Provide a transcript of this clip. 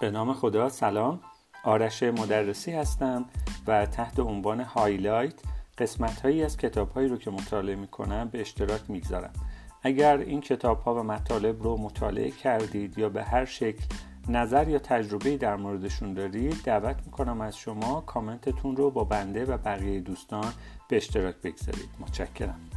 به نام خدا سلام. آرش مدرسی هستم و تحت عنوان هایلایت قسمت هایی از کتاب هایی رو که مطالعه می کنم به اشتراک می‌گذارم. اگر این کتاب ها و مطالب رو مطالعه کردید یا به هر شکل نظر یا تجربه در موردشون دارید دعوت می‌کنم از شما کامنتتون رو با بنده و بقیه دوستان به اشتراک بگذارید. متشکرم.